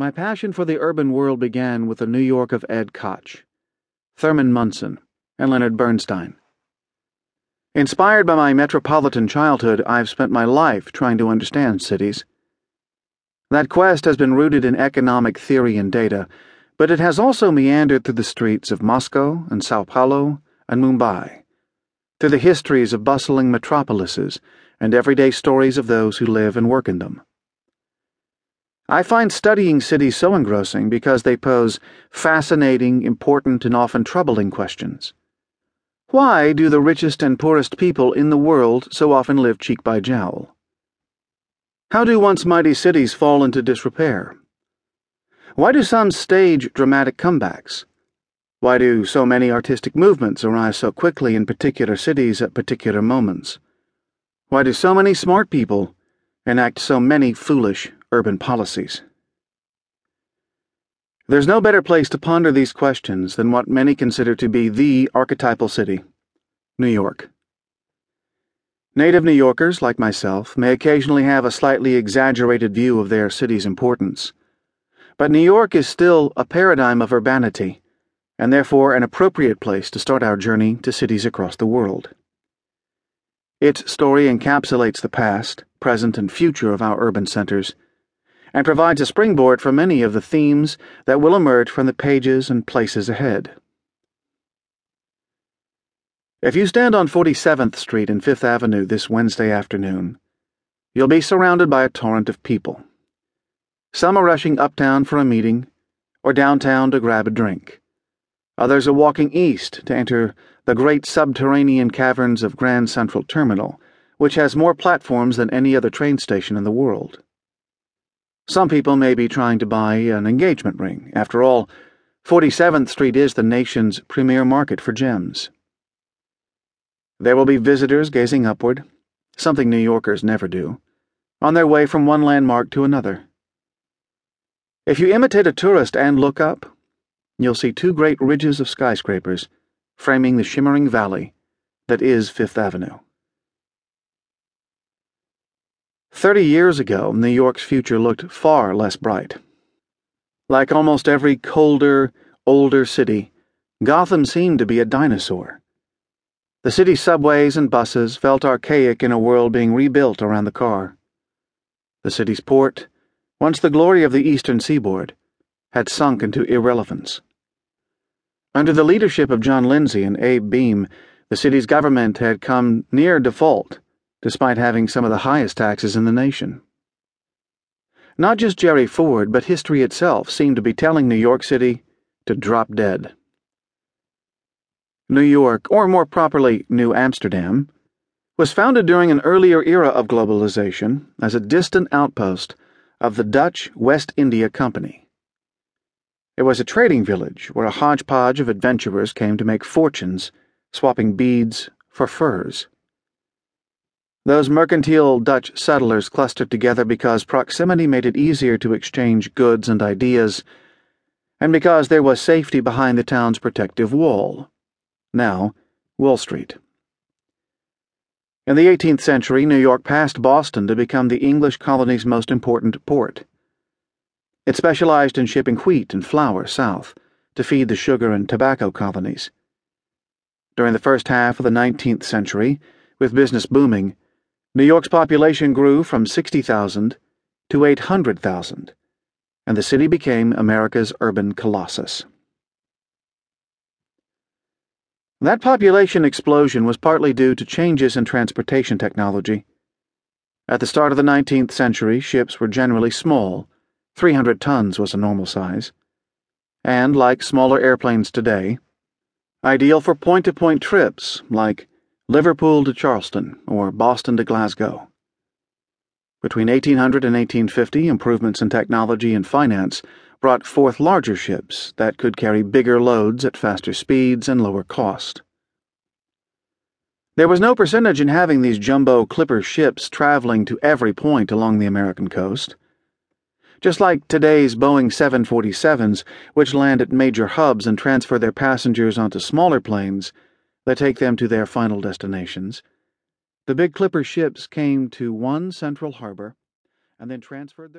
My passion for the urban world began with the New York of Ed Koch, Thurman Munson, and Leonard Bernstein. Inspired by my metropolitan childhood, I've spent my life trying to understand cities. That quest has been rooted in economic theory and data, but it has also meandered through the streets of Moscow and Sao Paulo and Mumbai, through the histories of bustling metropolises and everyday stories of those who live and work in them. I find studying cities so engrossing because they pose fascinating, important, and often troubling questions. Why do the richest and poorest people in the world so often live cheek by jowl? How do once mighty cities fall into disrepair? Why do some stage dramatic comebacks? Why do so many artistic movements arise so quickly in particular cities at particular moments? Why do so many smart people enact so many foolish urban policies. There's no better place to ponder these questions than what many consider to be the archetypal city New York. Native New Yorkers, like myself, may occasionally have a slightly exaggerated view of their city's importance. But New York is still a paradigm of urbanity, and therefore an appropriate place to start our journey to cities across the world. Its story encapsulates the past, present, and future of our urban centers and provides a springboard for many of the themes that will emerge from the pages and places ahead. If you stand on 47th Street and Fifth Avenue this Wednesday afternoon, you'll be surrounded by a torrent of people. Some are rushing uptown for a meeting or downtown to grab a drink. Others are walking east to enter the great subterranean caverns of Grand Central Terminal, which has more platforms than any other train station in the world. Some people may be trying to buy an engagement ring. After all, 47th Street is the nation's premier market for gems. There will be visitors gazing upward, something New Yorkers never do, on their way from one landmark to another. If you imitate a tourist and look up, you'll see two great ridges of skyscrapers framing the shimmering valley that is Fifth Avenue. Thirty years ago, New York's future looked far less bright. Like almost every colder, older city, Gotham seemed to be a dinosaur. The city's subways and buses felt archaic in a world being rebuilt around the car. The city's port, once the glory of the eastern seaboard, had sunk into irrelevance. Under the leadership of John Lindsay and Abe Beame, the city's government had come near default despite having some of the highest taxes in the nation. Not just Jerry Ford, but history itself seemed to be telling New York City to drop dead. New York, or more properly, New Amsterdam, was founded during an earlier era of globalization as a distant outpost of the Dutch West India Company. It was a trading village where a hodgepodge of adventurers came to make fortunes, swapping beads for furs. Those mercantile Dutch settlers clustered together because proximity made it easier to exchange goods and ideas, and because there was safety behind the town's protective wall. Now, Wall Street. In the 18th century, New York passed Boston to become the English colony's most important port. It specialized in shipping wheat and flour south to feed the sugar and tobacco colonies. During the first half of the 19th century, with business booming, New York's population grew from 60,000 to 800,000, and the city became America's urban colossus. That population explosion was partly due to changes in transportation technology. At the start of the 19th century, ships were generally small, 300 tons was a normal size, and, like smaller airplanes today, ideal for point to point trips like Liverpool to Charleston, or Boston to Glasgow. Between 1800 and 1850, improvements in technology and finance brought forth larger ships that could carry bigger loads at faster speeds and lower cost. There was no percentage in having these jumbo clipper ships traveling to every point along the American coast. Just like today's Boeing 747s, which land at major hubs and transfer their passengers onto smaller planes that take them to their final destinations. The big clipper ships came to one central harbor and then transferred their